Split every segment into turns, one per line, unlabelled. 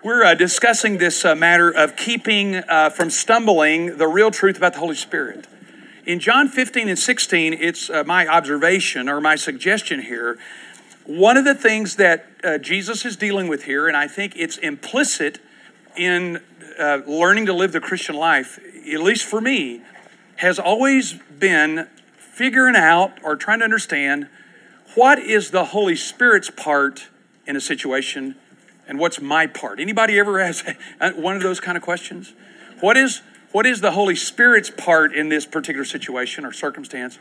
We're uh, discussing this uh, matter of keeping uh, from stumbling the real truth about the Holy Spirit. In John 15 and 16, it's uh, my observation or my suggestion here. One of the things that uh, Jesus is dealing with here, and I think it's implicit in uh, learning to live the Christian life, at least for me, has always been figuring out or trying to understand what is the Holy Spirit's part in a situation and what's my part? Anybody ever has one of those kind of questions? What is what is the Holy Spirit's part in this particular situation or circumstance?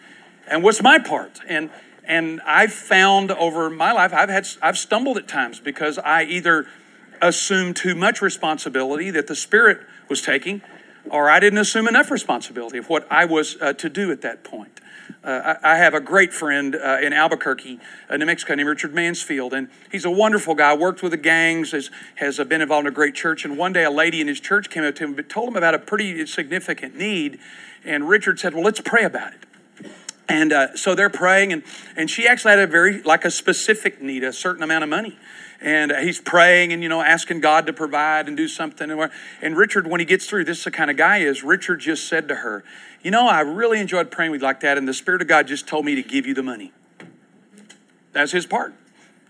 And what's my part? And and I've found over my life I've had I've stumbled at times because I either assumed too much responsibility that the Spirit was taking, or I didn't assume enough responsibility of what I was uh, to do at that point. Uh, I, I, have a great friend uh, in Albuquerque, uh, New Mexico, named Richard Mansfield, and he's a wonderful guy. Worked with the gangs, has, has uh, been involved in a great church. And one day, a lady in his church came up to him, but told him about a pretty significant need. And Richard said, "Well, let's pray about it." And uh, so they're praying, and, and she actually had a very, like a specific need, a certain amount of money and he's praying and you know asking god to provide and do something and richard when he gets through this is the kind of guy is richard just said to her you know i really enjoyed praying with like that and the spirit of god just told me to give you the money that's his part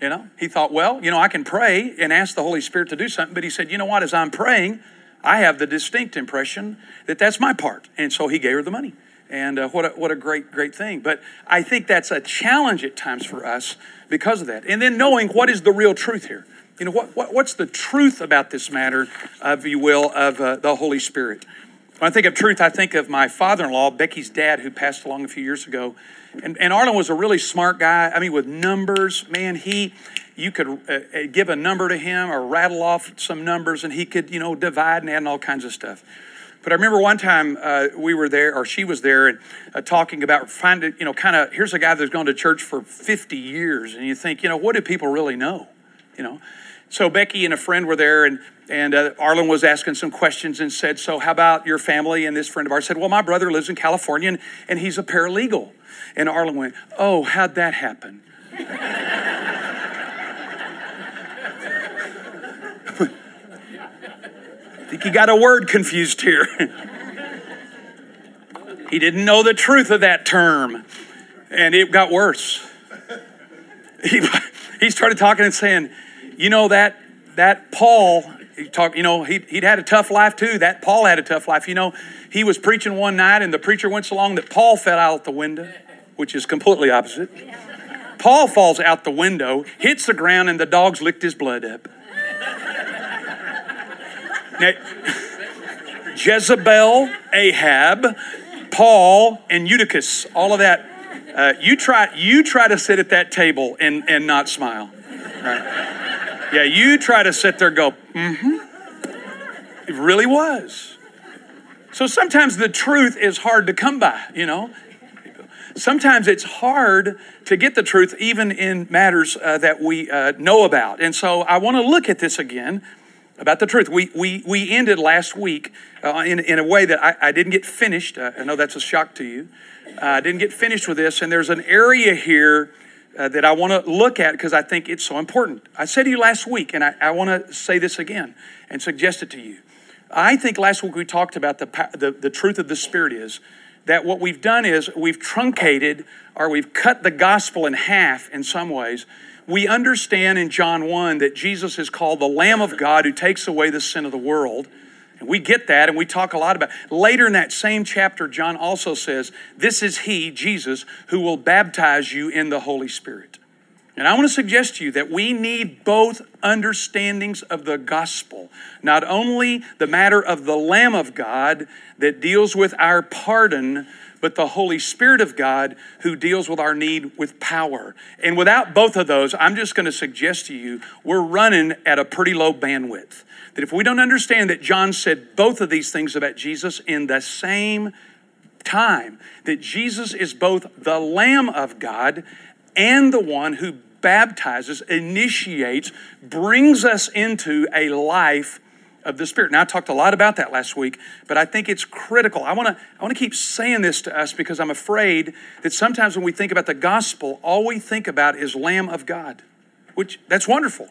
you know he thought well you know i can pray and ask the holy spirit to do something but he said you know what as i'm praying i have the distinct impression that that's my part and so he gave her the money and uh, what, a, what a great, great thing. But I think that's a challenge at times for us because of that. And then knowing what is the real truth here. You know, what, what what's the truth about this matter, if you will, of uh, the Holy Spirit? When I think of truth, I think of my father in law, Becky's dad, who passed along a few years ago. And, and Arlen was a really smart guy. I mean, with numbers, man, he, you could uh, uh give a number to him or rattle off some numbers and he could, you know, divide and add and all kinds of stuff. But I remember one time uh, we were there, or she was there, and uh, talking about finding, you know, kind of, here's a guy that's gone to church for 50 years, and you think, you know, what do people really know? You know? So Becky and a friend were there, and, and uh, Arlen was asking some questions and said, So, how about your family? And this friend of ours said, Well, my brother lives in California, and, and he's a paralegal. And Arlen went, Oh, how'd that happen? I think he got a word confused here. he didn't know the truth of that term, and it got worse. He, he started talking and saying, You know, that, that Paul, he talked, you know, he, he'd had a tough life too. That Paul had a tough life. You know, he was preaching one night, and the preacher went so long that Paul fell out the window, which is completely opposite. Paul falls out the window, hits the ground, and the dogs licked his blood up. Now, Jezebel, Ahab, Paul, and Eutychus, all of that. Uh, you try you try to sit at that table and, and not smile. Right? Yeah, you try to sit there go, mm-hmm. It really was. So sometimes the truth is hard to come by, you know. Sometimes it's hard to get the truth, even in matters uh, that we uh, know about. And so I want to look at this again about the truth. We, we, we ended last week uh, in, in a way that I, I didn't get finished. Uh, I know that's a shock to you. Uh, I didn't get finished with this, and there's an area here uh, that I want to look at because I think it's so important. I said to you last week, and I, I want to say this again and suggest it to you. I think last week we talked about the, the, the truth of the Spirit is that what we've done is we've truncated or we've cut the gospel in half in some ways we understand in John 1 that Jesus is called the Lamb of God who takes away the sin of the world. And we get that and we talk a lot about it. Later in that same chapter, John also says, This is He, Jesus, who will baptize you in the Holy Spirit. And I want to suggest to you that we need both understandings of the gospel. Not only the matter of the Lamb of God that deals with our pardon, but the Holy Spirit of God who deals with our need with power. And without both of those, I'm just going to suggest to you, we're running at a pretty low bandwidth. That if we don't understand that John said both of these things about Jesus in the same time, that Jesus is both the Lamb of God and the one who baptizes, initiates, brings us into a life of the Spirit. Now, I talked a lot about that last week, but I think it's critical. I want to I want to keep saying this to us because I'm afraid that sometimes when we think about the gospel, all we think about is Lamb of God, which that's wonderful.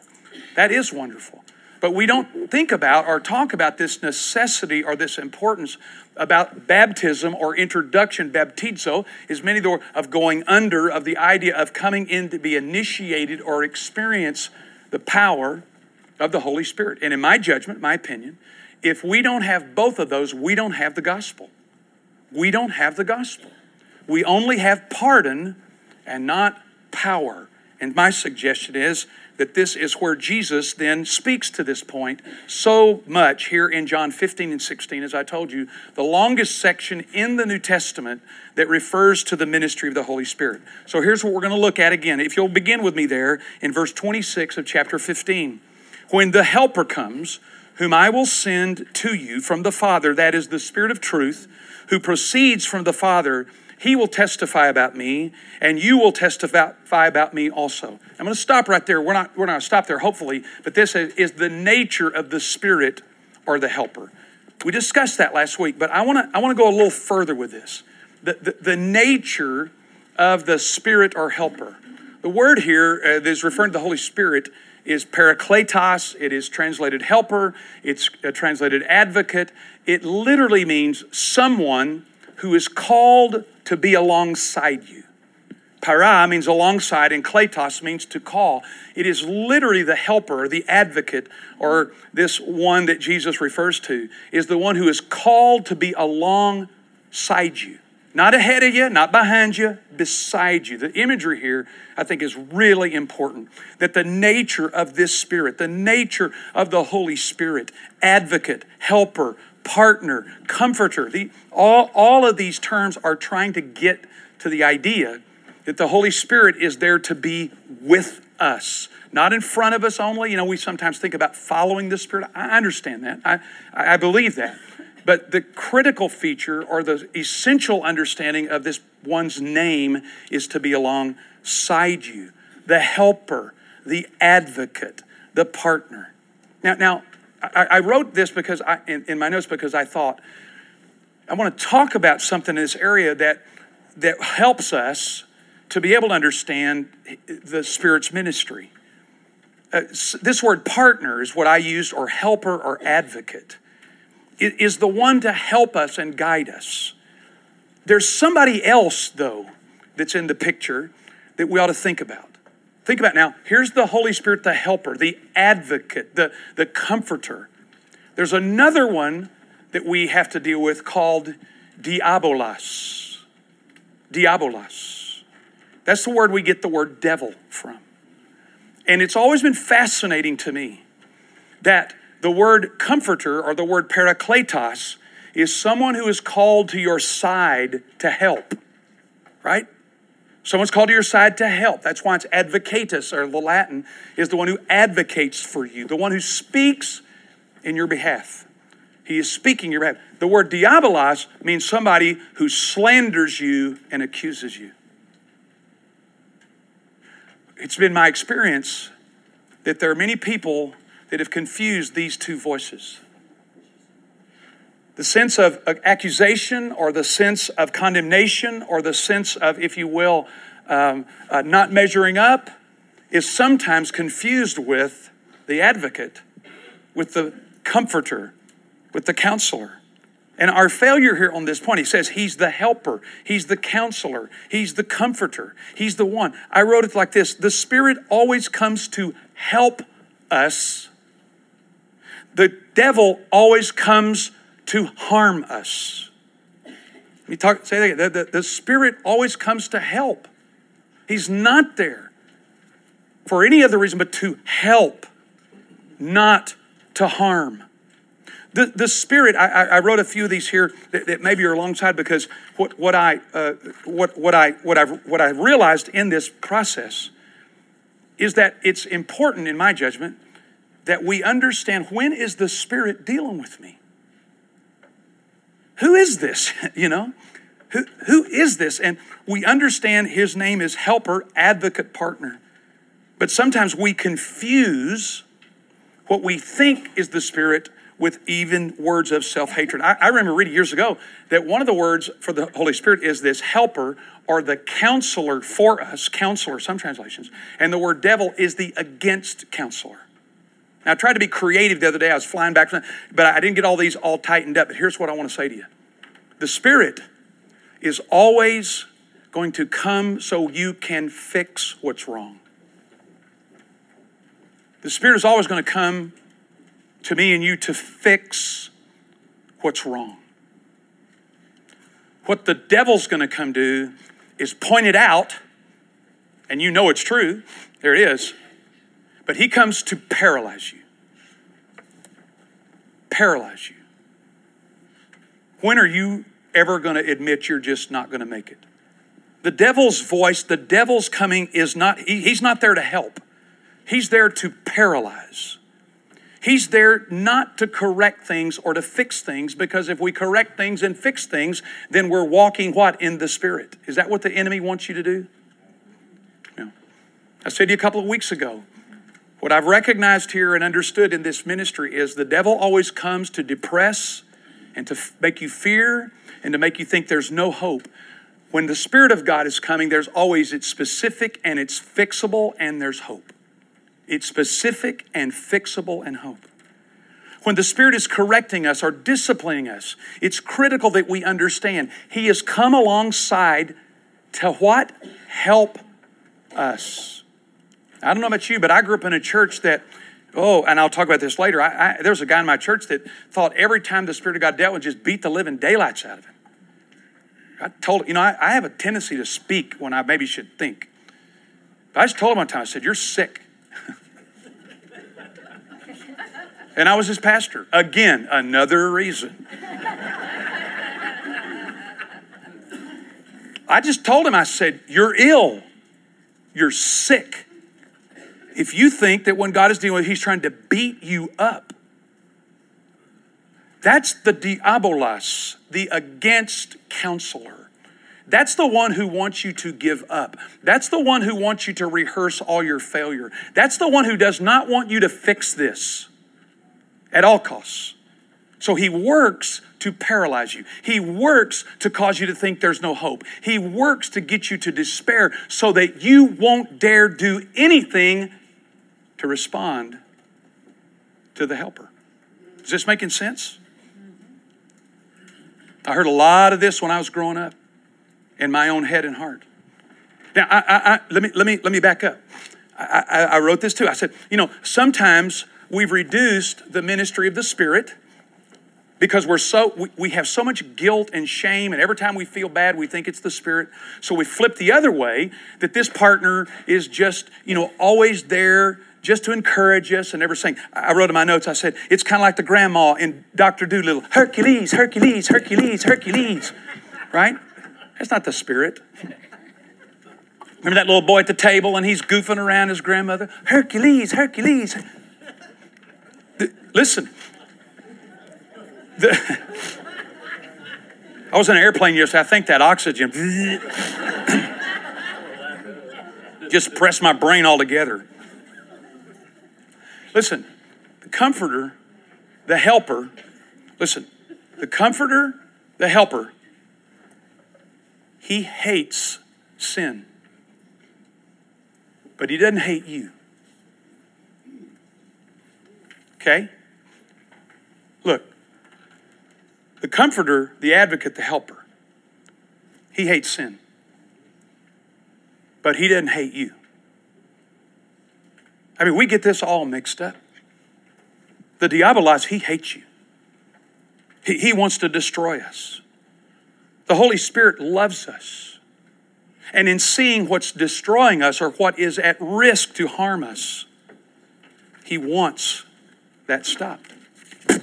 That is wonderful. But we don't think about or talk about this necessity or this importance about baptism or introduction. Baptizo is many the of going under, of the idea of coming in to be initiated or experience the power of the Holy Spirit. And in my judgment, my opinion, if we don't have both of those, we don't have the gospel. We don't have the gospel. We only have pardon and not power. And my suggestion is that this is where Jesus then speaks to this point so much here in John 15 and 16, as I told you, the longest section in the New Testament that refers to the ministry of the Holy Spirit. So here's what we're going to look at again. If you'll begin with me there in verse 26 of chapter 15. When the Helper comes, whom I will send to you from the Father, that is the Spirit of truth, who proceeds from the Father, he will testify about me, and you will testify about me also. I'm going to stop right there. We're not, we're not going to stop there, hopefully, but this is the nature of the Spirit or the Helper. We discussed that last week, but I want to I want to go a little further with this. The, the, the nature of the Spirit or Helper. The word here uh, that is referring to the Holy Spirit is parakletos. It is translated helper. It's uh, translated advocate. It literally means someone who is called to be alongside you. Para means alongside, and kletos means to call. It is literally the helper, the advocate, or this one that Jesus refers to, is the one who is called to be alongside you. Not ahead of you, not behind you, beside you. The imagery here, I think, is really important. That the nature of this Spirit, the nature of the Holy Spirit, advocate, helper, partner, comforter, the, all, all of these terms are trying to get to the idea that the Holy Spirit is there to be with us, not in front of us only. You know, we sometimes think about following the Spirit. I understand that, I, I believe that. But the critical feature or the essential understanding of this one's name is to be alongside you, the helper, the advocate, the partner. Now, now I, I wrote this because I, in, in my notes because I thought I want to talk about something in this area that that helps us to be able to understand the Spirit's ministry. Uh, this word partner is what I used, or helper or advocate is the one to help us and guide us. There's somebody else, though, that's in the picture that we ought to think about. Think about now. Here's the Holy Spirit, the helper, the advocate, the, the comforter. There's another one that we have to deal with called diabolos. Diabolos. That's the word we get the word devil from. And it's always been fascinating to me that the word comforter or the word parakletos is someone who is called to your side to help, right? Someone's called to your side to help. That's why it's advocatus, or the Latin, is the one who advocates for you, the one who speaks in your behalf. He is speaking your behalf. The word diabolos means somebody who slanders you and accuses you. It's been my experience that there are many people that have confused these two voices. The sense of accusation, or the sense of condemnation, or the sense of, if you will, um, uh, not measuring up, is sometimes confused with the advocate, with the comforter, with the counselor. And our failure here on this point, he says he's the helper, he's the counselor, he's the comforter, he's the one. I wrote it like this The Spirit always comes to help us the devil always comes to harm us. Let me talk, say that the, the, the Spirit always comes to help. He's not there for any other reason but to help, not to harm. The, the Spirit, I, I wrote a few of these here that, that maybe are alongside because what, what, I, uh, what, what, I, what, I've, what I realized in this process is that it's important, in my judgment, that we understand when is the Spirit dealing with me? Who is this? you know? Who, who is this? And we understand his name is helper, advocate, partner. But sometimes we confuse what we think is the Spirit with even words of self hatred. I, I, remember reading years ago that one of the words for the Holy Spirit is this helper or the counselor for us, counselor, some translations. And the word devil is the against counselor. Now, I tried to be creative the other day. I was flying back, from, but I didn't get all these all tightened up. But here's what I want to say to you the Spirit is always going to come so you can fix what's wrong. The Spirit is always going to come to me and you to fix what's wrong. What the devil's going to come do is point it out, and you know it's true. There it is. But he comes to paralyze you. Paralyze you. When are you ever going to admit you're just not going to make it? The devil's voice, the devil's coming is not, he, he's not there to help. He's there to paralyze. He's there not to correct things or to fix things because if we correct things and fix things, then we're walking what? In the Spirit. Is that what the enemy wants you to do? No. I said to you a couple of weeks ago, what I've recognized here and understood in this ministry is the devil always comes to depress and to make you fear and to make you think there's no hope. When the Spirit of God is coming, there's always, it's specific and it's fixable and there's hope. It's specific and fixable and hope. When the Spirit is correcting us or disciplining us, it's critical that we understand He has come alongside to what? Help us. I don't know about you, but I grew up in a church that, oh, and I'll talk about this later. I, I, there was a guy in my church that thought every time the Spirit of God dealt with, just beat the living daylights out of him. I told, you know, I, I have a tendency to speak when I maybe should think. But I just told him one time, I said, You're sick. and I was his pastor. Again, another reason. I just told him, I said, You're ill. You're sick. If you think that when God is dealing with He's trying to beat you up, that's the diabolos, the against counselor. That's the one who wants you to give up. That's the one who wants you to rehearse all your failure. That's the one who does not want you to fix this at all costs. So he works to paralyze you. He works to cause you to think there's no hope. He works to get you to despair so that you won't dare do anything to respond to the helper. Is this making sense? I heard a lot of this when I was growing up in my own head and heart. Now, I, I, I, let, me, let, me, let me back up. I, wrote this too. I said, you know, sometimes we've reduced the ministry of the Spirit because we're so we, we have so much guilt and shame and every time we feel bad we think it's the spirit so we flip the other way that this partner is just you know always there just to encourage us and never saying, I wrote in my notes, I said, it's kind of like the grandma in Dr. Dolittle Hercules, Hercules, Hercules, Hercules, right? That's not the spirit. Remember that little boy at the table and he's goofing around his grandmother? Hercules, Hercules. The, listen, the, I was in an airplane yesterday. I think that oxygen just pressed my brain all together. Listen, the comforter, the helper, listen, the comforter, the helper, he hates sin. But he doesn't hate you. Okay? Look, the comforter, the advocate, the helper, he hates sin. But he doesn't hate you. I mean, we get this all mixed up. The diabolos, he hates you. He, he wants to destroy us. The Holy Spirit loves us. And in seeing what's destroying us or what is at risk to harm us, he wants that stopped.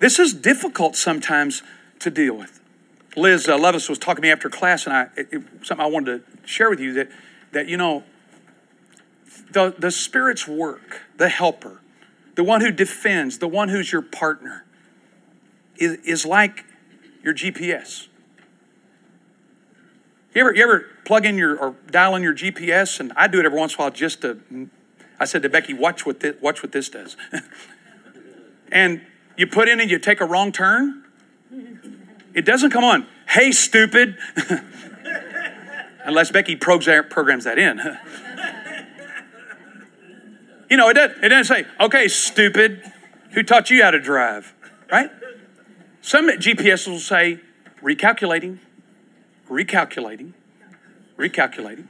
This is difficult sometimes to deal with. Liz uh, Levis was talking to me after class, and I, it, it, something I wanted to share with you that, that you know, the, the Spirit's work, the helper, the one who defends, the one who's your partner, is, is like your GPS. You ever, you ever plug in your or dial in your GPS? And I do it every once in a while just to. I said to Becky, "Watch what this, watch what this does." and you put in and you take a wrong turn. It doesn't come on. Hey, stupid! Unless Becky programs that in. You know, it doesn't, it doesn't say, okay, stupid, who taught you how to drive, right? Some GPS will say, recalculating, recalculating, recalculating.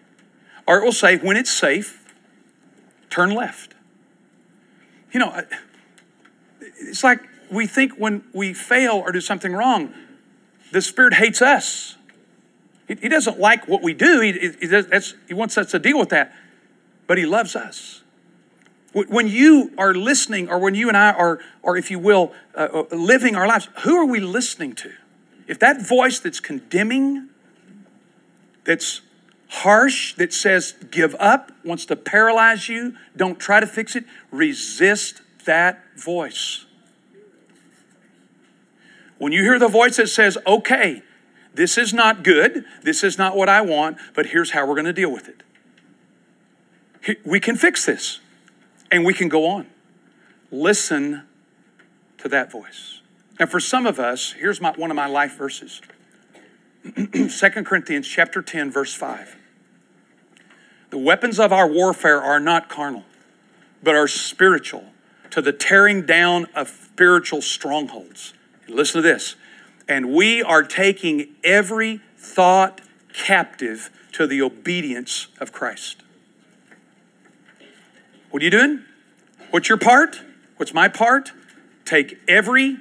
Or it will say, when it's safe, turn left. You know, it's like we think when we fail or do something wrong, the Spirit hates us. He, doesn't like what we do, he, he, he wants us to deal with that, but He loves us. When you are listening, or when you and I are, or if you will, uh, uh, living our lives, who are we listening to? If that voice that's condemning, that's harsh, that says give up, wants to paralyze you, don't try to fix it, resist that voice. When you hear the voice that says, okay, this is not good, this is not what I want, but here's how we're going to deal with it. We can fix this and we can go on. Listen to that voice. And for some of us, here's my, one of my life verses. 2 Corinthians chapter 10 verse 5. The weapons of our warfare are not carnal, but are spiritual to the tearing down of spiritual strongholds. Listen to this. And we are taking every thought captive to the obedience of Christ. What are you doing? What's your part? What's my part? Take every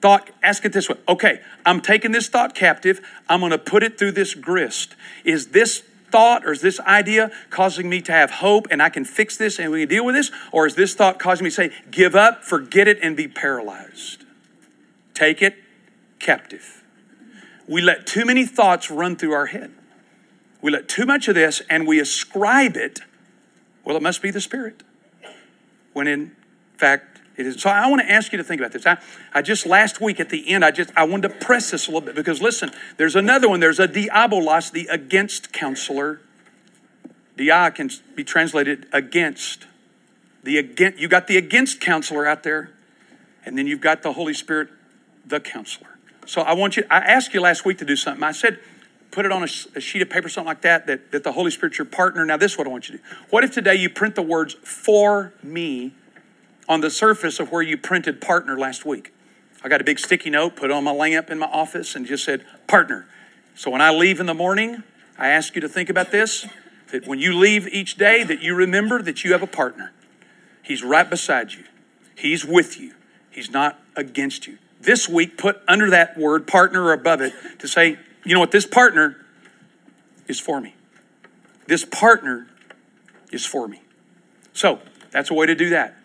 thought, ask it this way. Okay, I'm taking this thought captive. I'm going to put it through this grist. Is this thought or is this idea causing me to have hope and I can fix this and we can deal with this? Or is this thought causing me to say, give up, forget it, and be paralyzed? Take it captive. We let too many thoughts run through our head. We let too much of this and we ascribe it, well, it must be the Spirit when in fact it is. So I want to ask you to think about this. I, I just last week at the end, I just I wanted to press this a little bit because listen, there's another one. There's a diabolos, the against counselor. Dia can be translated against. The against you got the against counselor out there, and then you've got the Holy Spirit, the counselor. So I want you. I asked you last week to do something. I said put it on a, a, sheet of paper, something like that, that, that the Holy Spirit's your partner. Now, this is what I want you to do. What if today you print the words for me on the surface of where you printed partner last week? I got a big sticky note, put on my lamp in my office, and just said partner. So when I leave in the morning, I ask you to think about this that when you leave each day, that you remember that you have a partner. He's right beside you, He's with you, He's not against you. This week, put under that word partner or above it to say, you know what? This partner is for me. This partner is for me. So that's a way to do that.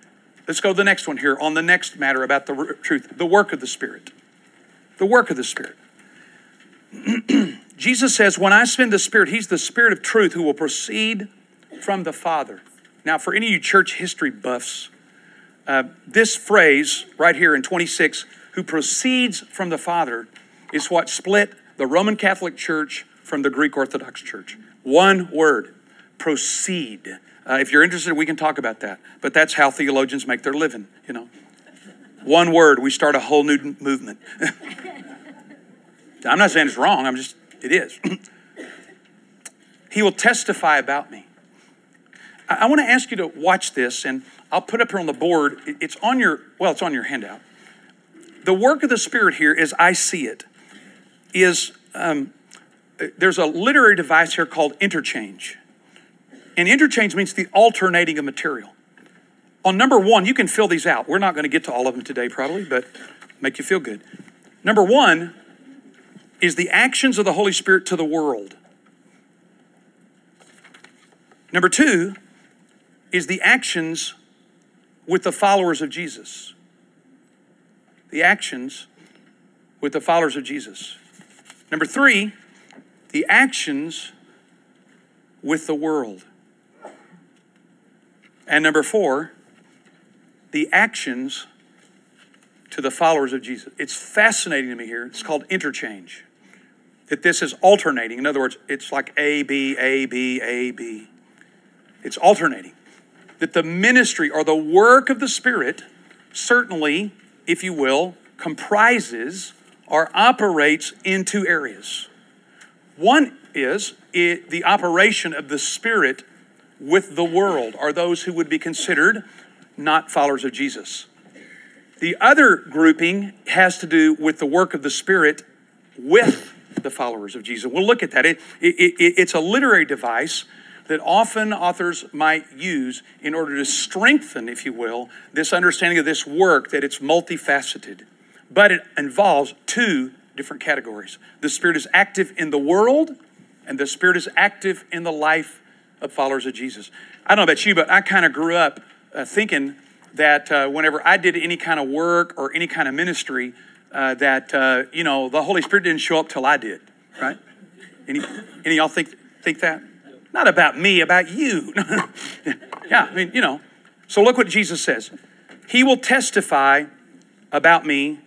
Let's go to the next one here on the next matter about the truth the work of the Spirit. The work of the Spirit. Jesus says, When I send the Spirit, He's the Spirit of truth who will proceed from the Father. Now, for any of you church history buffs, uh, this phrase right here in 26, who proceeds from the Father, is what split the Roman Catholic Church from the Greek Orthodox Church. One word proceed. Uh, if you're interested, we can talk about that. But that's how theologians make their living, you know. One word, we start a whole new movement. I'm not saying it's wrong, I'm just, it is. he will testify about me. I, I want to ask you to watch this, and I'll put up here on the board. It's on your, well, it's on your handout. The work of the Spirit here is I see it is um, there's a literary device here called interchange. And interchange means the alternating of material. On number one, you can fill these out. We're not going to get to all of them today, probably, but make you feel good. Number one is the actions of the Holy Spirit to the world. Number two is the actions with the followers of Jesus. The actions with the followers of Jesus. Number three, the actions with the world. And number four, the actions to the followers of Jesus. It's fascinating to me here. It's called interchange. That this is alternating. In other words, it's like A, B, A, B, A, B. It's alternating. That the ministry or the work of the Spirit certainly, if you will, comprises or operates in two areas. One is it, the operation of the Spirit with the world are those who would be considered not followers of Jesus. The other grouping has to do with the work of the Spirit with the followers of Jesus. We'll look at that. It, it, it, it's a literary device that often authors might use in order to strengthen, if you will, this understanding of this work that it's multifaceted. But it involves two different categories. The Spirit is active in the world, and the Spirit is active in the life of followers of Jesus. I don't know about you, but I kind of grew up uh, thinking that uh, whenever I did any kind of work or any kind of ministry, uh, that uh, you know the Holy Spirit didn't show up till I did, right? Any, any y'all think think that? Not about me, about you. yeah, I mean, you know. So look what Jesus says. He will testify about me,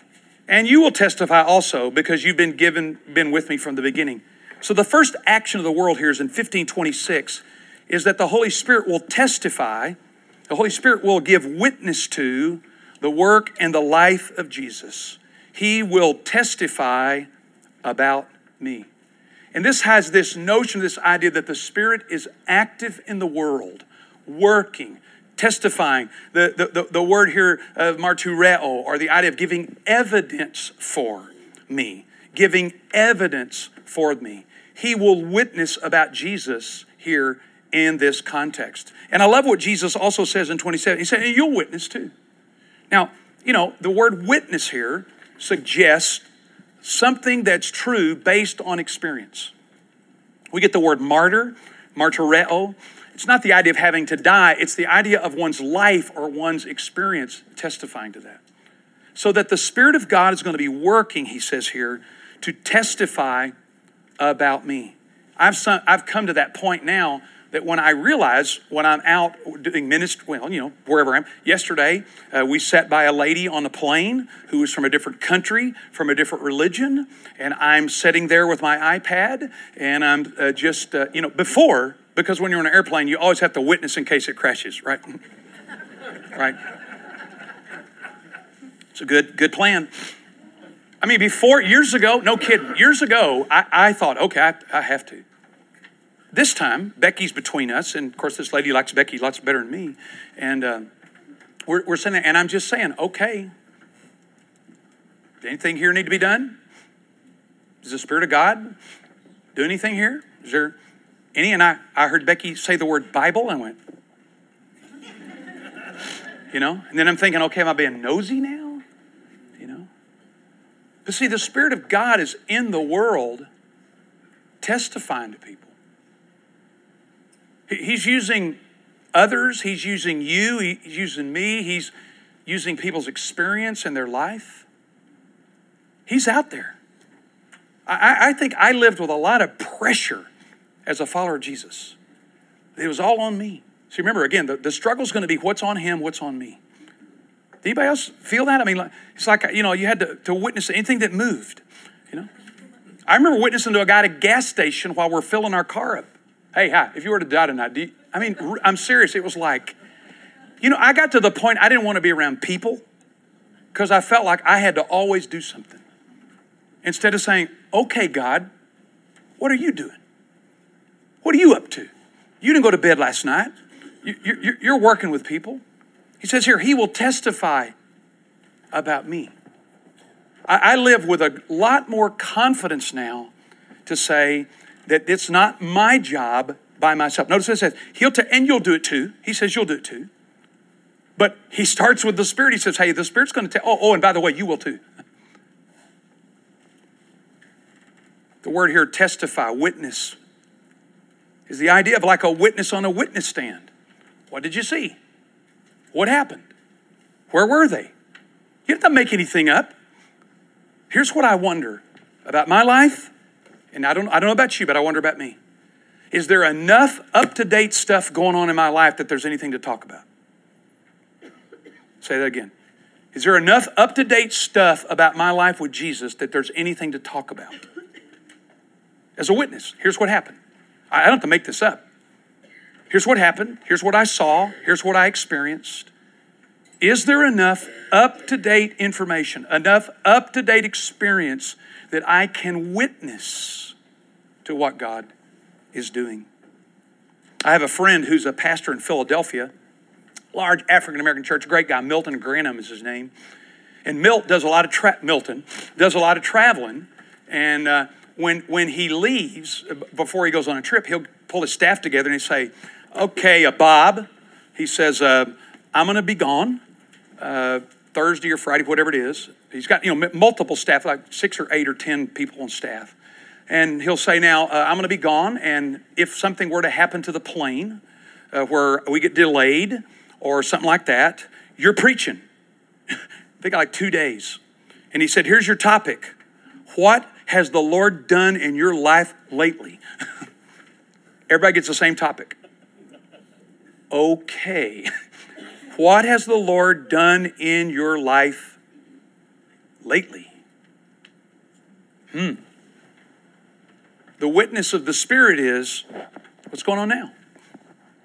and you will testify also because you've been given, been with me from the beginning. So the first action of the world here is in 1526 is that the Holy Spirit will testify, the Holy Spirit will give witness to the work and the life of Jesus. He will testify about me. And this has this notion, this idea that the Spirit is active in the world, working, testifying. The, the, the, the word here of martureo, or the idea of giving evidence for me, giving evidence for me. He will witness about Jesus here in this context. And I love what Jesus also says in 27. He said, and you'll witness too. Now, you know, the word witness here suggests something that's true based on experience. We get the word martyr, martyreo. It's not the idea of having to die, it's the idea of one's life or one's experience testifying to that. So that the Spirit of God is going to be working, he says here, to testify about me. I've, I've come to that point now that when I realize when I'm out doing ministry, well, you know, wherever I'm. Yesterday, uh, we sat by a lady on the plane who was from a different country, from a different religion, and I'm sitting there with my iPad, and I'm uh, just, uh, you know, before, because when you're on an airplane, you always have to witness in case it crashes, right? right? It's a good, good plan. I mean, before, years ago, no kidding, years ago, I, I thought, okay, I, I have to. This time, Becky's between us, and of course, this lady likes Becky lots better than me. And uh, we're, we're sitting there, and I'm just saying, okay, anything here need to be done? Does the Spirit of God do anything here? Is there And I, I heard Becky say the word Bible and went, you know? And then I'm thinking, okay, am I being nosy now? You know? But see, the Spirit of God is in the world testifying to people. He's using others, he's using you, he's using me, he's using people's experience in their life. He's out there. I, I think I lived with a lot of pressure as a follower of Jesus. It was all on me. See, remember, again, the, the struggle is going to be what's on him, what's on me. Did Anybody else feel that? I mean, it's like, you know, you had to, to witness anything that moved, you know? I remember witnessing to a guy at a gas station while we're filling our car up. Hey, hi, if you were to die tonight, you, I mean, I'm serious. It was like, you know, I got to the point I didn't want to be around people because I felt like I had to always do something. Instead of saying, okay, God, what are you doing? What are you up to? You didn't go to bed last night. You, are working with people. He says here, He will testify about me. I live with a lot more confidence now to say, that it's not my job by myself. Notice it says, He'll t- and you'll do it too. He says you'll do it too. But he starts with the Spirit. He says, Hey, the Spirit's going to tell, oh, oh, and by the way, you will too. The word here, testify, witness, is the idea of like a witness on a witness stand. What did you see? What happened? Where were they? You don't have to make anything up. Here's what I wonder about my life and I don't, I don't know about you, but I wonder about me. Is there enough up to date stuff going on in my life that there's anything to talk about? Say that again. Is there enough up to date stuff about my life with Jesus that there's anything to talk about? As a witness, here's what happened. I don't have to make this up. Here's what happened. Here's what I saw. Here's what I experienced. Is there enough up to date information, enough up to date experience that I can witness to what God is doing. I have a friend who's a pastor in Philadelphia, large African American church, great guy. Milton Granham is his name. And Milt does a lot of tra- Milton does a lot of traveling, and uh, when when he leaves before he goes on a trip, he'll pull his staff together and he'll say, "Okay, uh, Bob," he says, uh, "I'm going to be gone uh, Thursday or Friday, whatever it is." He's got you know multiple staff, like six or eight or ten people on staff, and he'll say, "Now uh, I'm going to be gone, and if something were to happen to the plane, uh, where we get delayed or something like that, you're preaching." they got like two days. And he said, Here's your topic. What has the Lord done in your life lately? Everybody gets the same topic. Okay. What has the Lord done in your life lately? Hmm. The witness of the Spirit is what's going on now.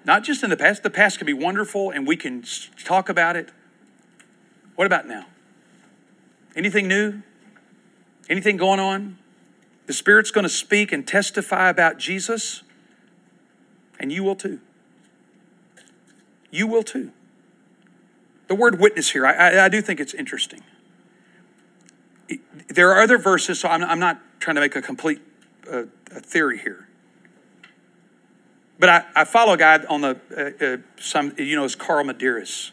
Not just in the past. The past can be wonderful and we can talk about it. What about now? Anything new? Anything going on? The Spirit's going to speak and testify about Jesus, and you will too. You will too. The word witness here, I, I, I do think it's interesting. There are other verses, so I'm, I'm, not trying to make a complete uh, a theory here. But I, I follow a guy on the, uh, uh, some, you know, is Carl Medearis.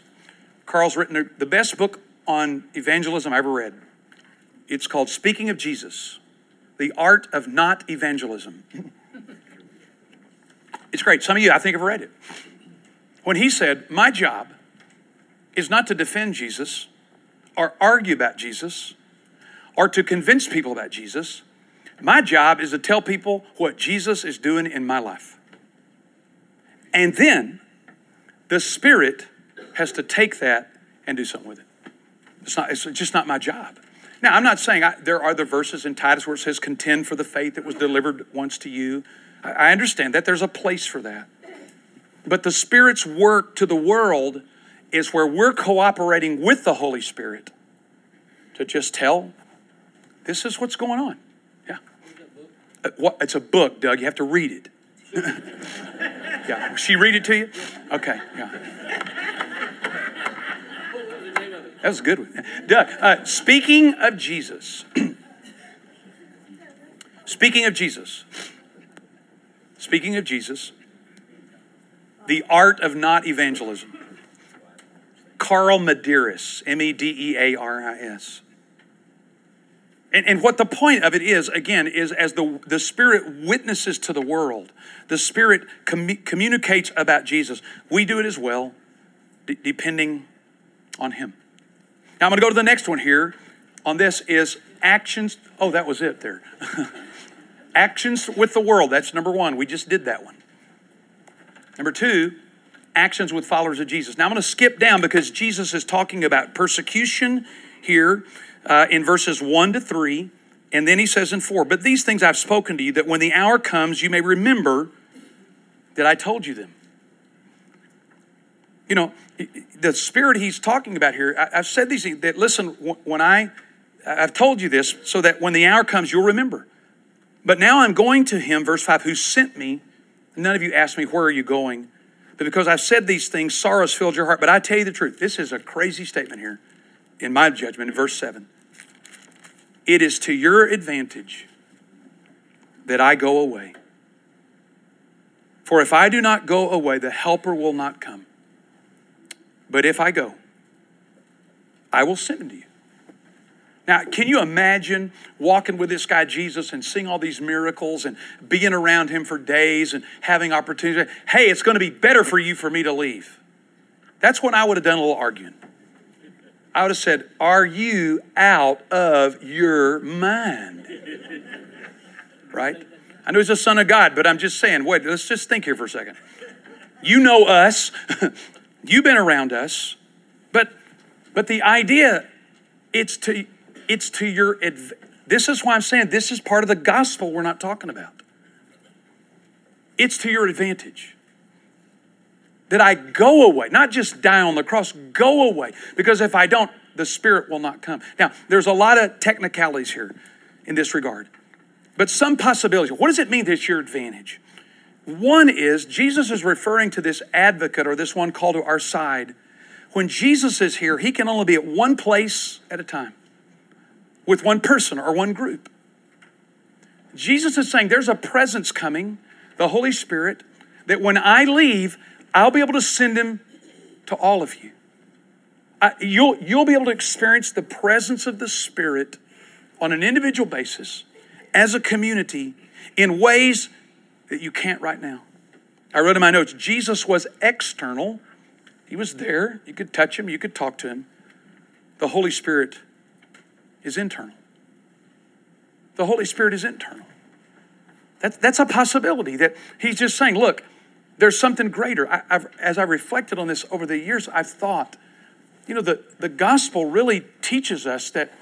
Carl's written the best book on evangelism I ever read. It's called Speaking of Jesus The Art of Not Evangelism. it's great. Some of you, I think, have read it. When he said, My job is not to defend Jesus or argue about Jesus or to convince people about Jesus. My job is to tell people what Jesus is doing in my life. And then the Spirit has to take that and do something with it. It's, not, it's just not my job. Now, I'm not saying I, there are the verses in Titus where it says, contend for the faith that was delivered once to you. I, I understand that there's a place for that. But the Spirit's work to the world is where we're cooperating with the Holy Spirit to just tell this is what's going on. Yeah. Uh, what, it's a book, Doug. You have to read it. yeah. She read it to you? Okay. Yeah. That was a good one. Uh, speaking of Jesus, speaking of Jesus, speaking of Jesus, the art of not evangelism. Carl Medearis, M E D E A R I S. And, and what the point of it is, again, is as the, the Spirit witnesses to the world, the Spirit com- communicates about Jesus. We do it as well, d- depending on Him. Now I'm going to go to the next one here on this is actions. Oh, that was it there. actions with the world. That's number one. We just did that one. Number two, actions with followers of Jesus. Now I'm going to skip down because Jesus is talking about persecution here uh, in verses one to three. And then he says in four, but these things I've spoken to you that when the hour comes, you may remember that I told you them. You know, the spirit he's talking about here, I, have said these things that listen, when I, I've told you this so that when the hour comes, you'll remember. But now I'm going to him, verse 5, who sent me. None of you asked me, Where are you going? But because I've said these things, sorrows filled your heart. But I tell you the truth. This is a crazy statement here, in my judgment, in verse 7. It is to your advantage that I go away. For if I do not go away, the helper will not come. But if I go, I will send him to you. Now, can you imagine walking with this guy Jesus and seeing all these miracles and being around him for days and having opportunities? Hey, it's going to be better for you for me to leave. That's when I would have done a little arguing. I would have said, Are you out of your mind? Right? I know he's a son of God, but I'm just saying, wait, let's just think here for a second. You know us. You've been around us, but but the idea it's to it's to your adv- this is why I'm saying this is part of the gospel we're not talking about. It's to your advantage that I go away, not just die on the cross, go away. Because if I don't, the Spirit will not come. Now, there's a lot of technicalities here in this regard, but some possibilities. What does it mean that it's your advantage? One is Jesus is referring to this advocate or this one called to our side. When Jesus is here, he can only be at one place at a time with one person or one group. Jesus is saying there's a presence coming, the Holy Spirit, that when I leave, I'll be able to send him to all of you. I, you'll, you'll be able to experience the presence of the Spirit on an individual basis as a community in ways that you can't right now. I wrote in my notes Jesus was external, he was there. You could touch him, you could talk to him. The Holy Spirit is internal. The Holy Spirit is internal. That's, that's a possibility that he's just saying, look, there's something greater. I, I've, as I reflected on this over the years, I've thought, you know, the, the gospel really teaches us that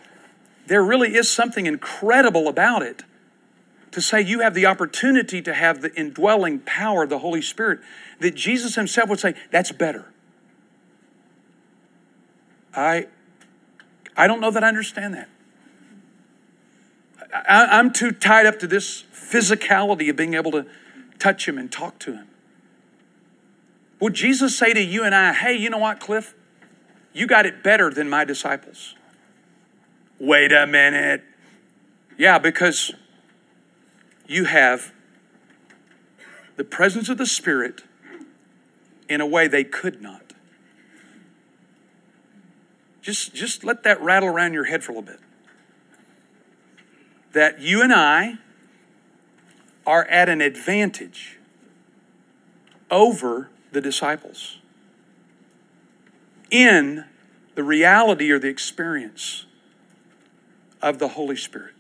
there really is something incredible about it to say you have the opportunity to have the indwelling power of the Holy Spirit, that Jesus himself would say, that's better. I, I don't know that I understand that. I, am too tied up to this physicality of being able to touch him and talk to him. Would Jesus say to you and I, hey, you know what, Cliff? You got it better than my disciples. Wait a minute. Yeah, because you have the presence of the Spirit in a way they could not. Just, just let that rattle around your head for a little bit. That you and I are at an advantage over the disciples in the reality or the experience of the Holy Spirit.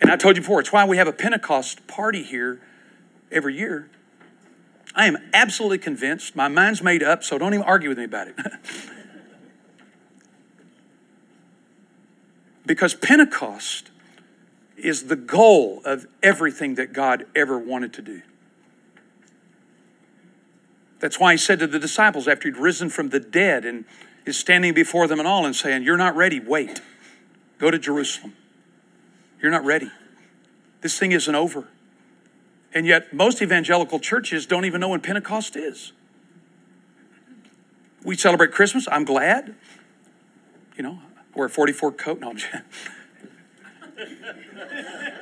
And I told you before, it's why we have a Pentecost party here every year. I am absolutely convinced, my mind's made up, so don't even argue with me about it. because Pentecost is the goal of everything that God ever wanted to do. That's why he said to the disciples after he'd risen from the dead and is standing before them and all and saying, You're not ready, wait. Go to Jerusalem. You're not ready. This thing isn't over. And yet, most evangelical churches don't even know when Pentecost is. We celebrate Christmas. I'm glad. You know, wear a 44 coat. No,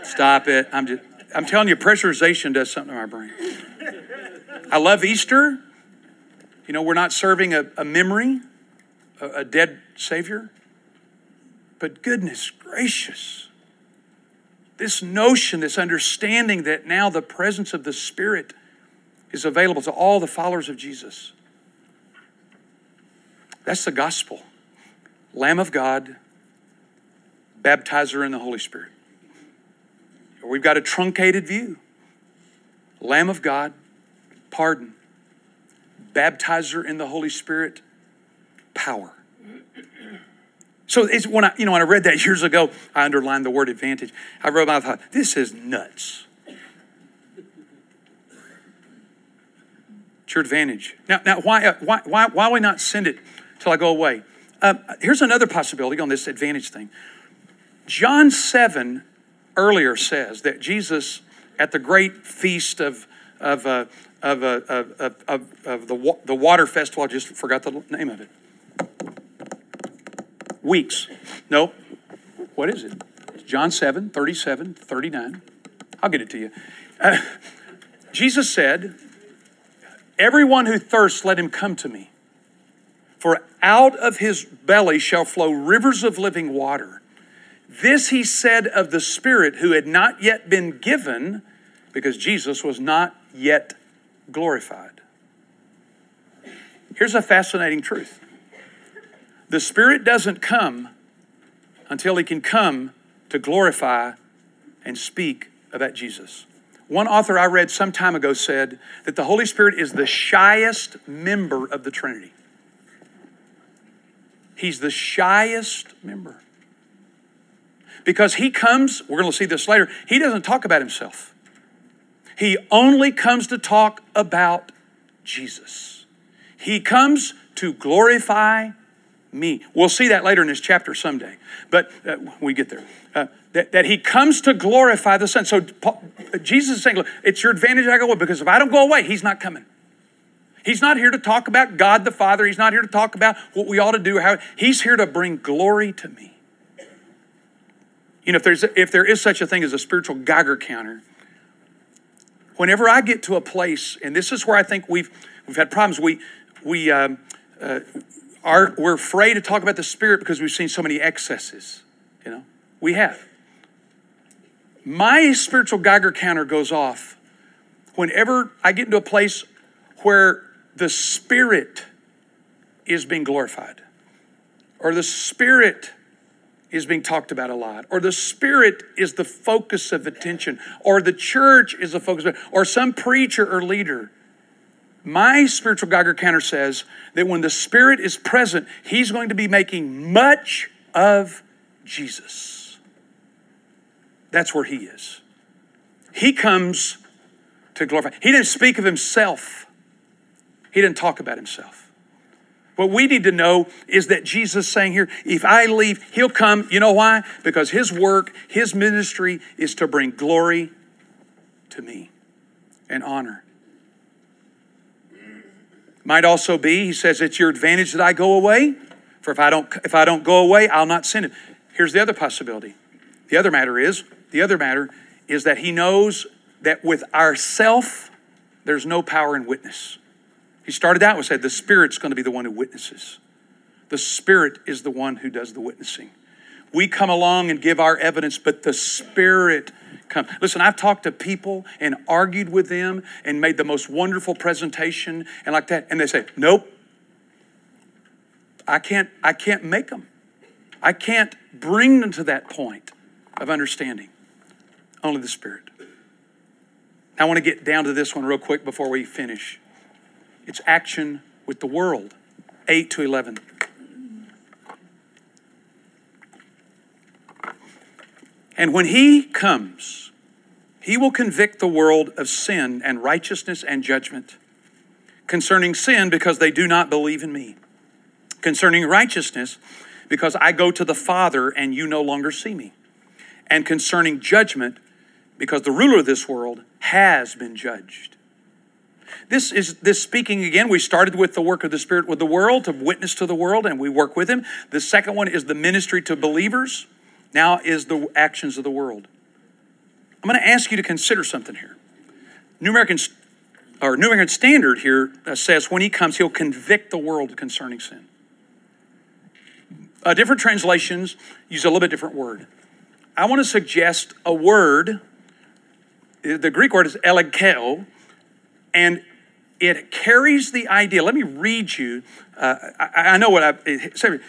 Stop it. I'm just, I'm telling you, pressurization does something to my brain. I love Easter. You know, we're not serving a, a memory, a, a dead Savior. But goodness gracious, this notion, this understanding that now the presence of the Spirit is available to all the followers of Jesus. That's the gospel. Lamb of God, baptizer in the Holy Spirit. We've got a truncated view. Lamb of God, pardon, baptizer in the Holy Spirit, power. So it's when I, you know, when I read that years ago, I underlined the word advantage. I wrote, I thought, this is nuts. It's your advantage. Now, now why, why, why, why we not send it till I go away? Uh, here's another possibility on this advantage thing. John 7 earlier says that Jesus, at the great feast of, of, uh, of, uh, of, of, of, the, the water festival, I just forgot the name of it. Weeks. No. What is it? John 7, 37, 39. I'll get it to you. Uh, Jesus said, Everyone who thirsts, let him come to me. For out of his belly shall flow rivers of living water. This he said of the Spirit who had not yet been given, because Jesus was not yet glorified. Here's a fascinating truth the Spirit doesn't come until he can come to glorify and speak about Jesus. One author I read some time ago said that the Holy Spirit is the shyest member of the Trinity. He's the shyest member. Because he comes, we're going to see this later, he doesn't talk about himself. He only comes to talk about Jesus. He comes to glorify me. We'll see that later in this chapter someday, but uh, we get there. Uh, that, that he comes to glorify the Son. So Paul, Jesus is saying, look, it's your advantage I go away because if I don't go away, he's not coming. He's not here to talk about God the Father. He's not here to talk about what we ought to do. How, he's here to bring glory to me. You know, if, there's, if there is such a thing as a spiritual Geiger counter, whenever I get to a place, and this is where I think we've, we've had problems, we, we, um, uh, we're afraid to talk about the Spirit because we've seen so many excesses. You know, we have. My spiritual Geiger counter goes off whenever I get into a place where the Spirit is being glorified, or the Spirit is being talked about a lot, or the Spirit is the focus of attention, or the church is the focus of, or some preacher or leader. My spiritual Geiger counter says that when the Spirit is present, He's going to be making much of Jesus. That's where He is. He comes to glorify. He didn't speak of Himself. He didn't talk about himself. What we need to know is that Jesus saying here, if I leave, he'll come. You know why? Because his work, his ministry is to bring glory to me and honor. Might also be, he says, it's your advantage that I go away. For if I don't, if I don't go away, I'll not send it. Here's the other possibility. The other matter is, the other matter is that he knows that with ourself, there's no power in witness. He started out with said the Spirit's going to be the one who witnesses. The Spirit is the one who does the witnessing. We come along and give our evidence, but the Spirit comes. Listen, I've talked to people and argued with them and made the most wonderful presentation and like that, and they say, "Nope, I can't. I can't make them. I can't bring them to that point of understanding. Only the Spirit." I want to get down to this one real quick before we finish. It's action with the world. 8 to 11. And when he comes, he will convict the world of sin and righteousness and judgment. Concerning sin, because they do not believe in me. Concerning righteousness, because I go to the Father and you no longer see me. And concerning judgment, because the ruler of this world has been judged. This is this speaking again. We started with the work of the Spirit with the world to witness to the world, and we work with Him. The second one is the ministry to believers. Now is the actions of the world. I'm going to ask you to consider something here. New American or New American Standard here uh, says when He comes, He'll convict the world concerning sin. Uh, different translations use a little bit different word. I want to suggest a word. The Greek word is elegeo, and it carries the idea. Let me read you. Uh, I, I, know what I said,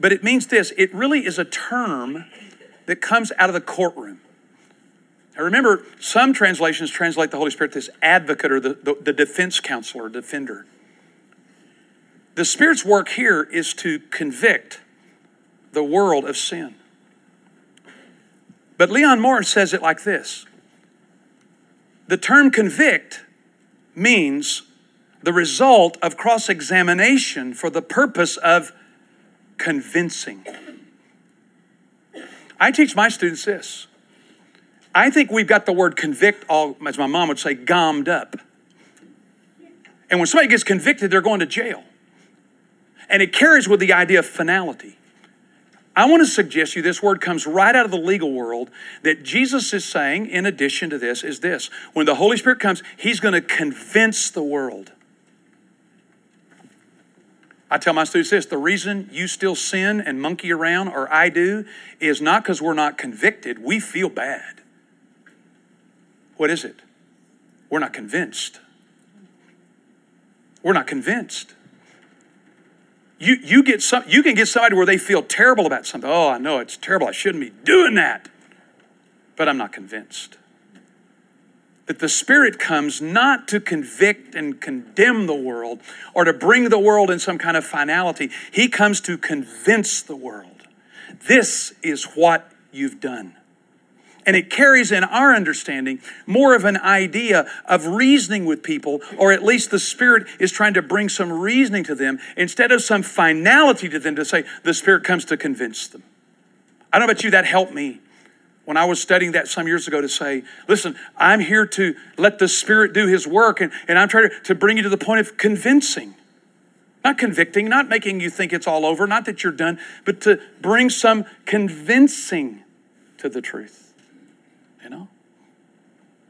but it means this. It really is a term that comes out of the courtroom. Now remember, some translations translate the Holy Spirit this advocate or the, the, the defense counsel or defender. The Spirit's work here is to convict the world of sin. But Leon Morris says it like this The term convict means the result of cross examination for the purpose of convincing. I teach my students this. I think we've got the word convict all, as my mom would say, gommed up. And when somebody gets convicted, they're going to jail. And it carries with the idea of finality. I want to suggest you this word comes right out of the legal world that Jesus is saying, in addition to this, is this. When the Holy Spirit comes, He's going to convince the world. I tell my students this the reason you still sin and monkey around, or I do, is not because we're not convicted. We feel bad. What is it? We're not convinced. We're not convinced. You, you, get some, you can get somebody where they feel terrible about something. Oh, I know it's terrible. I shouldn't be doing that. But I'm not convinced. That the Spirit comes not to convict and condemn the world or to bring the world in some kind of finality. He comes to convince the world. This is what you've done. and it carries in our understanding more of an idea of reasoning with people, or at least the Spirit is trying to bring some reasoning to them instead of some finality to them to say the Spirit comes to convince them. I don't know about you, that helped me when I was studying that some years ago to say, listen, I'm here to let the Spirit do His work, and, and I'm trying to, bring you to the point of convincing. Not convicting, not making you think it's all over, not that you're done, but to bring some convincing to the truth. You know?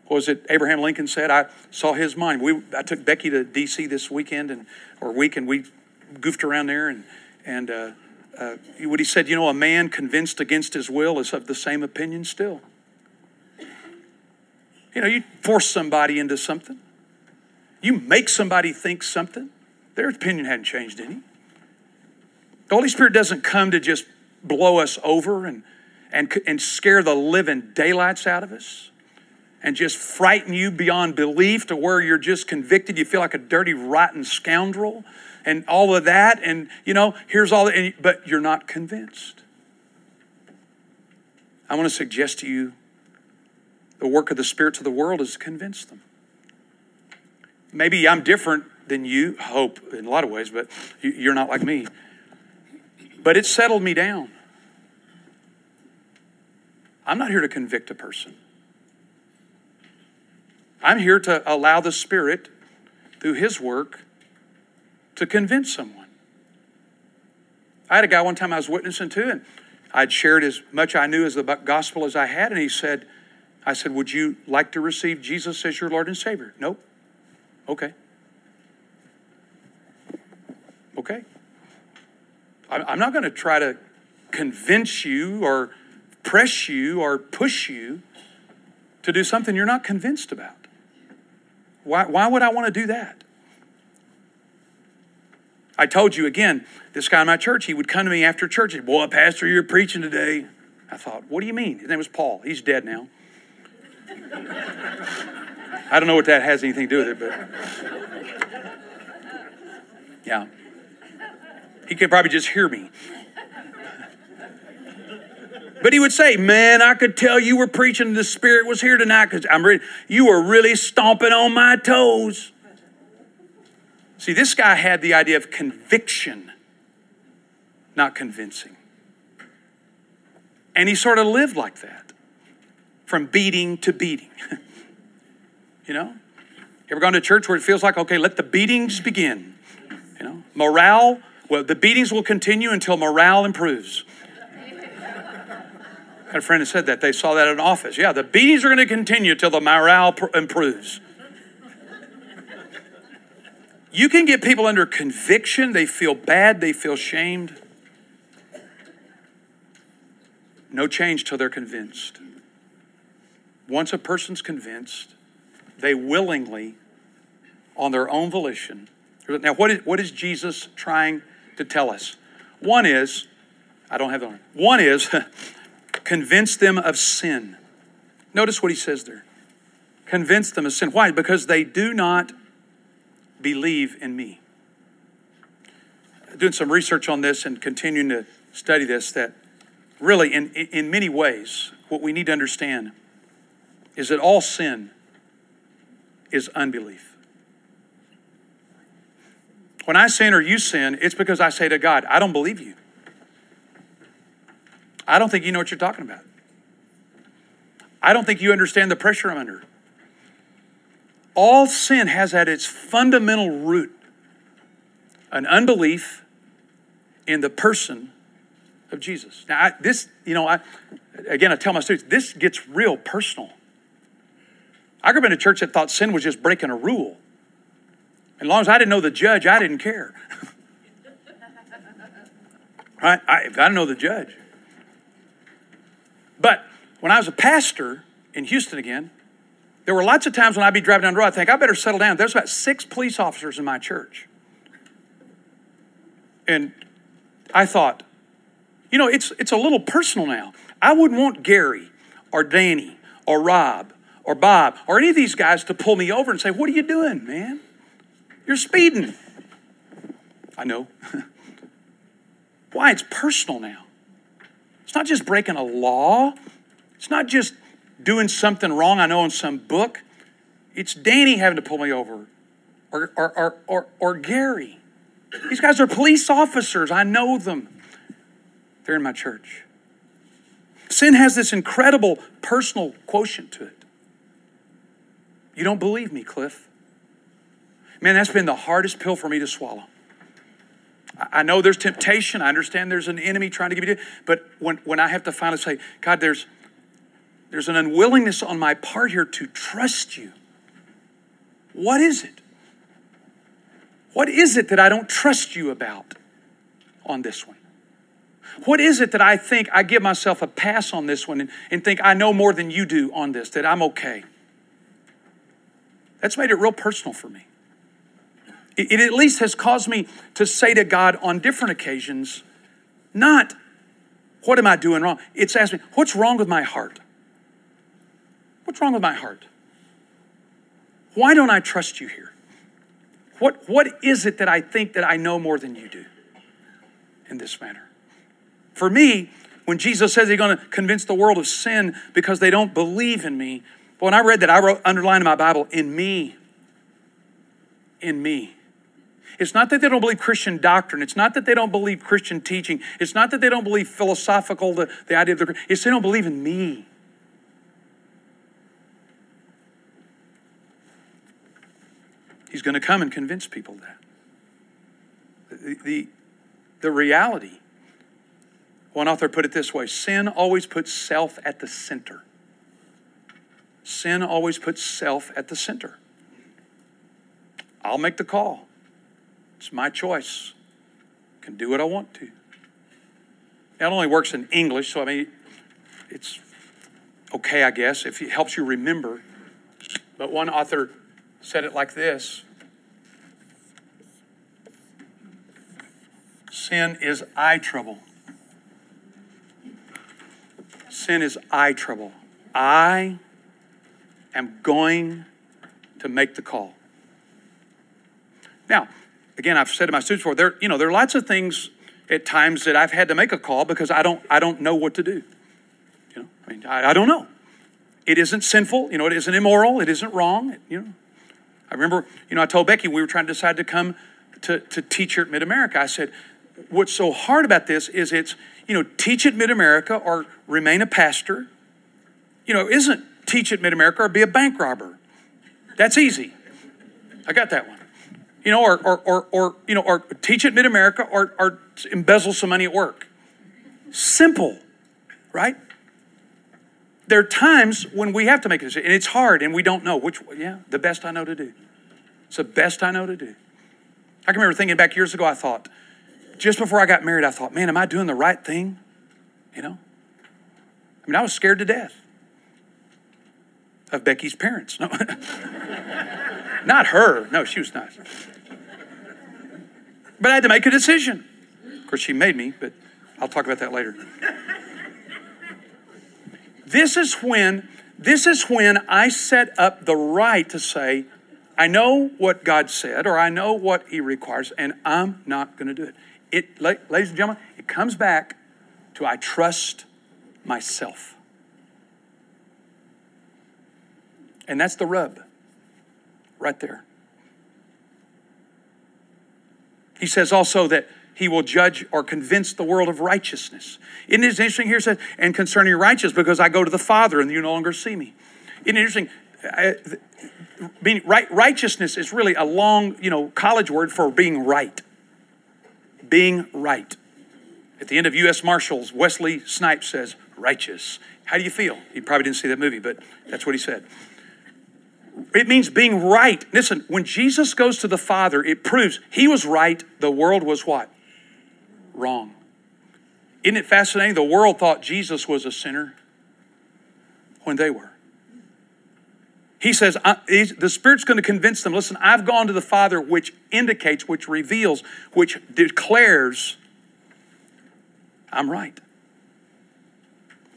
Was it Abraham Lincoln said? I saw his mind. We, I took Becky to D.C. this weekend and or week, and we goofed around there. And and uh, uh, what he said, you know, a man convinced against his will is of the same opinion still. You know, you force somebody into something. You make somebody think something. Their opinion hadn't changed any. The Holy Spirit doesn't come to just blow us over and, and, and scare the living daylights out of us and just frighten you beyond belief to where you're just convicted. You feel like a dirty, rotten scoundrel and all of that. And, you know, here's all, the, but you're not convinced. I want to suggest to you the work of the Spirit to the world is to convince them. Maybe I'm different than you, hope in a lot of ways, but you're not like me. But it settled me down. I'm not here to convict a person. I'm here to allow the Spirit, through His work, to convince someone. I had a guy one time I was witnessing to, and I'd shared as much I knew as the gospel as I had, and he said, I said, Would you like to receive Jesus as your Lord and Savior? Nope. Okay. Okay? I'm not going to try to convince you or press you or push you to do something you're not convinced about. Why, why would I want to do that? I told you again, this guy in my church, he would come to me after church. He'd, Boy, Pastor, you're preaching today. I thought, what do you mean? His name was Paul. He's dead now. I don't know what that has anything to do with it, but yeah. He could probably just hear me. But he would say, Man, I could tell you were preaching, the Spirit was here tonight because I'm ready. You were really stomping on my toes. See, this guy had the idea of conviction, not convincing. And he sort of lived like that from beating to beating. you know? You ever gone to church where it feels like, okay, let the beatings begin? You know, morale well, the beatings will continue until morale improves. I had a friend that said that. They saw that in office. Yeah, the beatings are going to continue until the morale pr- improves. You can get people under conviction. They feel bad. They feel shamed. No change till they're convinced. Once a person's convinced, they willingly, on their own volition. Now, what is, what is Jesus trying to tell us. One is, I don't have the one is convince them of sin. Notice what he says there. Convince them of sin. Why? Because they do not believe in me. Doing some research on this and continuing to study this, that really, in, in many ways, what we need to understand is that all sin is unbelief. When I sin or you sin, it's because I say to God, I don't believe you. I don't think you know what you're talking about. I don't think you understand the pressure I'm under. All sin has at its fundamental root an unbelief in the person of Jesus. Now, I, this, you know, I, again, I tell my students, this gets real personal. I grew up in a church that thought sin was just breaking a rule. As long as I didn't know the judge, I didn't care. right? I, if I didn't know the judge. But when I was a pastor in Houston again, there were lots of times when I'd be driving down the road, I think I better settle down. There's about six police officers in my church. And I thought, you know, it's, it's a little personal now. I wouldn't want Gary or Danny or Rob or Bob or any of these guys to pull me over and say, What are you doing, man? You're speeding. I know. Why? It's personal now. It's not just breaking a law, it's not just doing something wrong, I know in some book, it's Danny having to pull me over or, or, or, or, or Gary. These guys are police officers. I know them. They're in my church. Sin has this incredible personal quotient to it. You don't believe me, Cliff. Man, that's been the hardest pill for me to swallow. I know there's temptation. I understand there's an enemy trying to give you, but when, when I have to finally say, God, there's, there's an unwillingness on my part here to trust you. What is it? What is it that I don't trust you about on this one? What is it that I think I give myself a pass on this one and, and think I know more than you do on this, that I'm okay? That's made it real personal for me. It, it at least has caused me to say to God on different occasions, not, what am I doing wrong? It's asked me, what's wrong with my heart? What's wrong with my heart? Why don't I trust you here? What, what is it that I think that I know more than you do in this manner? For me, when Jesus says he's going to convince the world of sin because they don't believe in me, when I read that, I wrote, underlined in my Bible, in me. In me. It's not that they don't believe Christian doctrine. It's not that they don't believe Christian teaching. It's not that they don't believe philosophical, the, the idea of the, it's they don't believe in me. He's going to come and convince people that. The, the, the reality, one author put it this way sin always puts self at the center. Sin always puts self at the center. I'll make the call. It's my choice. I can do what I want to. It only works in English, so I mean, it's okay, I guess, if it helps you remember. But one author said it like this Sin is eye trouble. Sin is eye trouble. I am going to make the call. Now, again, I've said to my students before, there, you know, there are lots of things at times that I've had to make a call because I don't, I don't know what to do. You know, I mean, I, I don't know. It isn't sinful, you know, it isn't immoral, it isn't wrong, you know. I remember, you know, I told Becky we were trying to decide to come to, to teach here at Mid America. I said, what's so hard about this is it's, you know, teach at Mid America or remain a pastor. You know, isn't teach at Mid America or be a bank robber. That's easy. I got that one you know, or, or, or, or you know, or teach at Mid America or, or embezzle some money at work. Simple, right? There are times when we have to make a decision, and it's hard, and we don't know which. Yeah, the best I know to do. It's the best I know to do. I can remember thinking back years ago. I thought, just before I got married, I thought, man, am I doing the right thing? You know, I mean, I was scared to death of Becky's parents. No, not her. No, she was nice. But I had to make a decision. Of course, she made me, but I'll talk about that later. This is when this is when I set up the right to say, I know what God said, or I know what He requires, and I'm not going to do it. It, ladies and gentlemen, it comes back to I trust myself. And that's the rub right there. He says also that he will judge or convince the world of righteousness. Isn't it interesting here? It says, and concerning righteousness, because I go to the Father and you no longer see me. Isn't it interesting? I, being right, righteousness is really a long, you know, college word for being right. Being right. At the end of U.S. Marshals, Wesley Snipes says, righteous. How do you feel? He probably didn't see that movie, but that's what he said. It means being right. Listen, when Jesus goes to the Father, it proves he was right, the world was what? Wrong. Isn't it fascinating? The world thought Jesus was a sinner when they were. He says, the Spirit's going to convince them listen, I've gone to the Father, which indicates, which reveals, which declares, I'm right.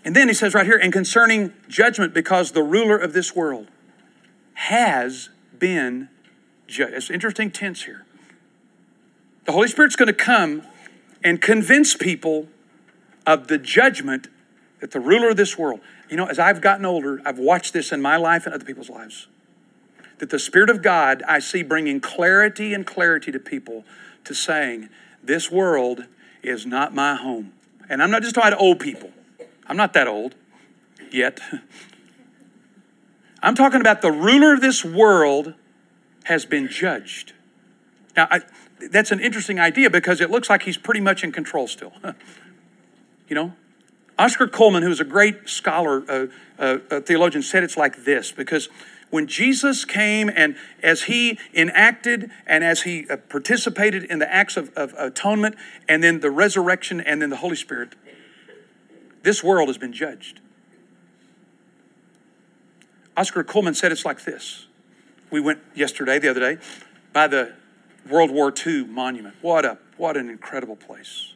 And then he says right here, and concerning judgment, because the ruler of this world, has been judged. It's interesting tense here. The Holy Spirit's going to come and convince people of the judgment that the ruler of this world, you know, as I've gotten older, I've watched this in my life and other people's lives. That the Spirit of God, I see bringing clarity and clarity to people to saying, this world is not my home. And I'm not just talking to old people. I'm not that old yet. I'm talking about the ruler of this world has been judged. Now, I, that's an interesting idea because it looks like he's pretty much in control still. you know? Oscar Cullmann, who's a great scholar, uh, uh, a theologian, said it's like this because when Jesus came and as he enacted and as he uh, participated in the acts of, of atonement and then the resurrection and then the Holy Spirit, this world has been judged. Oscar Cullmann said it's like this. We went yesterday, the other day, by the World War II monument. What a what an incredible place.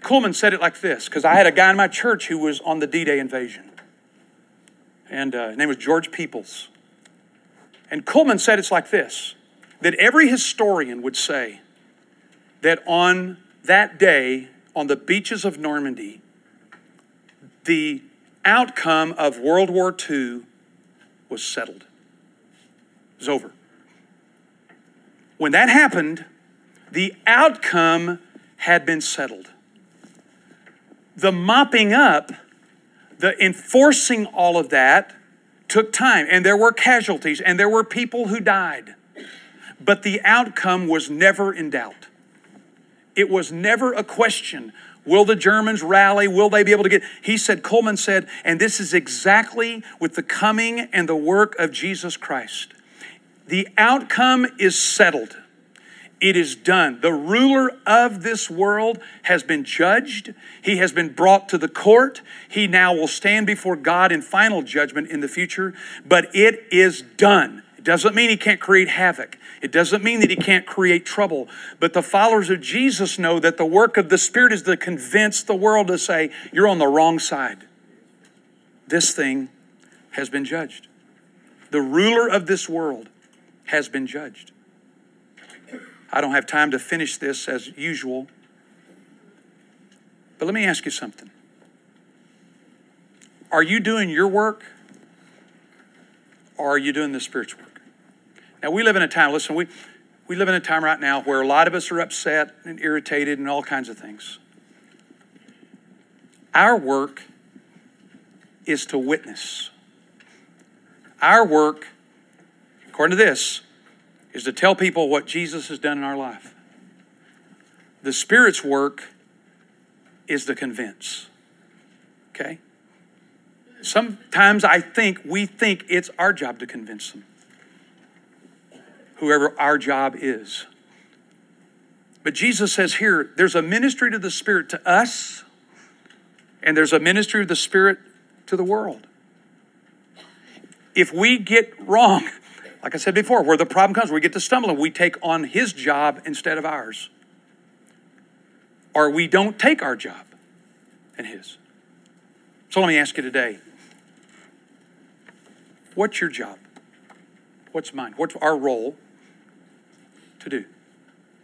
Cullmann said it like this, because I had a guy in my church who was on the D-Day invasion. And uh, his name was George Peoples. And Cullmann said it's like this that every historian would say that on that day, on the beaches of Normandy, the outcome of World War II was settled. It was over. When that happened, the outcome had been settled. The mopping up, the enforcing all of that took time, and there were casualties, and there were people who died. But the outcome was never in doubt. It was never a question Will the Germans rally? Will they be able to get? He said, Cullmann said, and this is exactly with the coming and the work of Jesus Christ. The outcome is settled. It is done. The ruler of this world has been judged. He has been brought to the court. He now will stand before God in final judgment in the future, but it is done. It doesn't mean he can't create havoc. It doesn't mean that he can't create trouble. But the followers of Jesus know that the work of the Spirit is to convince the world to say, you're on the wrong side. This thing has been judged. The ruler of this world has been judged. I don't have time to finish this as usual. But let me ask you something. Are you doing your work or are you doing the spiritual work? Now, we live in a time, listen, we, we live in a time right now where a lot of us are upset and irritated and all kinds of things. Our work is to witness. Our work, according to this, is to tell people what Jesus has done in our life. The Spirit's work is to convince. Okay? Sometimes I think we think it's our job to convince them whoever our job is. But Jesus says here there's a ministry to the Spirit to us, and there's a ministry of the Spirit to the world. If we get wrong, like I said before, where the problem comes, we get to stumbling, we take on His job instead of ours. Or we don't take our job and His. So let me ask you today what's your job? What's mine? What's our role to do?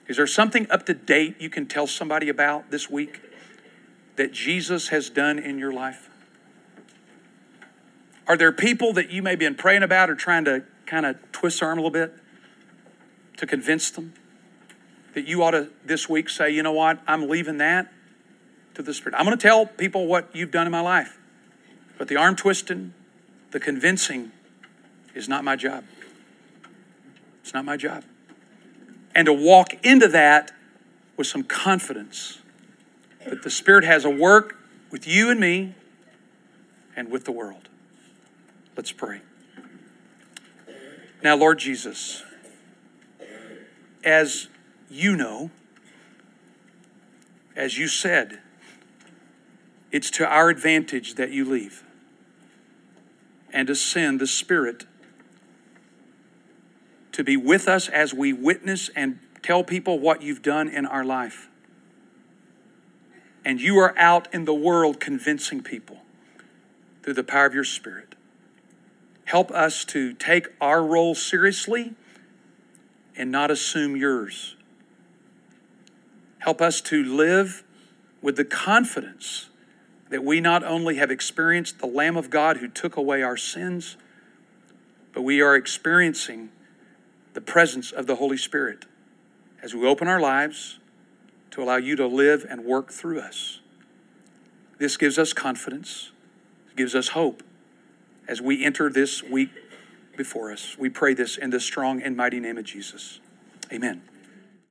Is there something up to date you can tell somebody about this week that Jesus has done in your life? Are there people that you may have been praying about or trying to kind of twist their arm a little bit to convince them that you ought to this week say, you know what, I'm leaving that to the Spirit? I'm going to tell people what you've done in my life, but the arm twisting, the convincing is not my job. It's not my job and to walk into that with some confidence that the Spirit has a work with you and me and with the world. Let's pray. Now, Lord Jesus, as you know, as you said, it's to our advantage that you leave and to send the Spirit to be with us as we witness and tell people what you've done in our life. And you are out in the world convincing people through the power of your Spirit. Help us to take our role seriously and not assume yours. Help us to live with the confidence that we not only have experienced the Lamb of God who took away our sins, but we are experiencing the presence of the Holy Spirit as we open our lives to allow you to live and work through us. This gives us confidence, gives us hope as we enter this week before us. We pray this in the strong and mighty name of Jesus. Amen.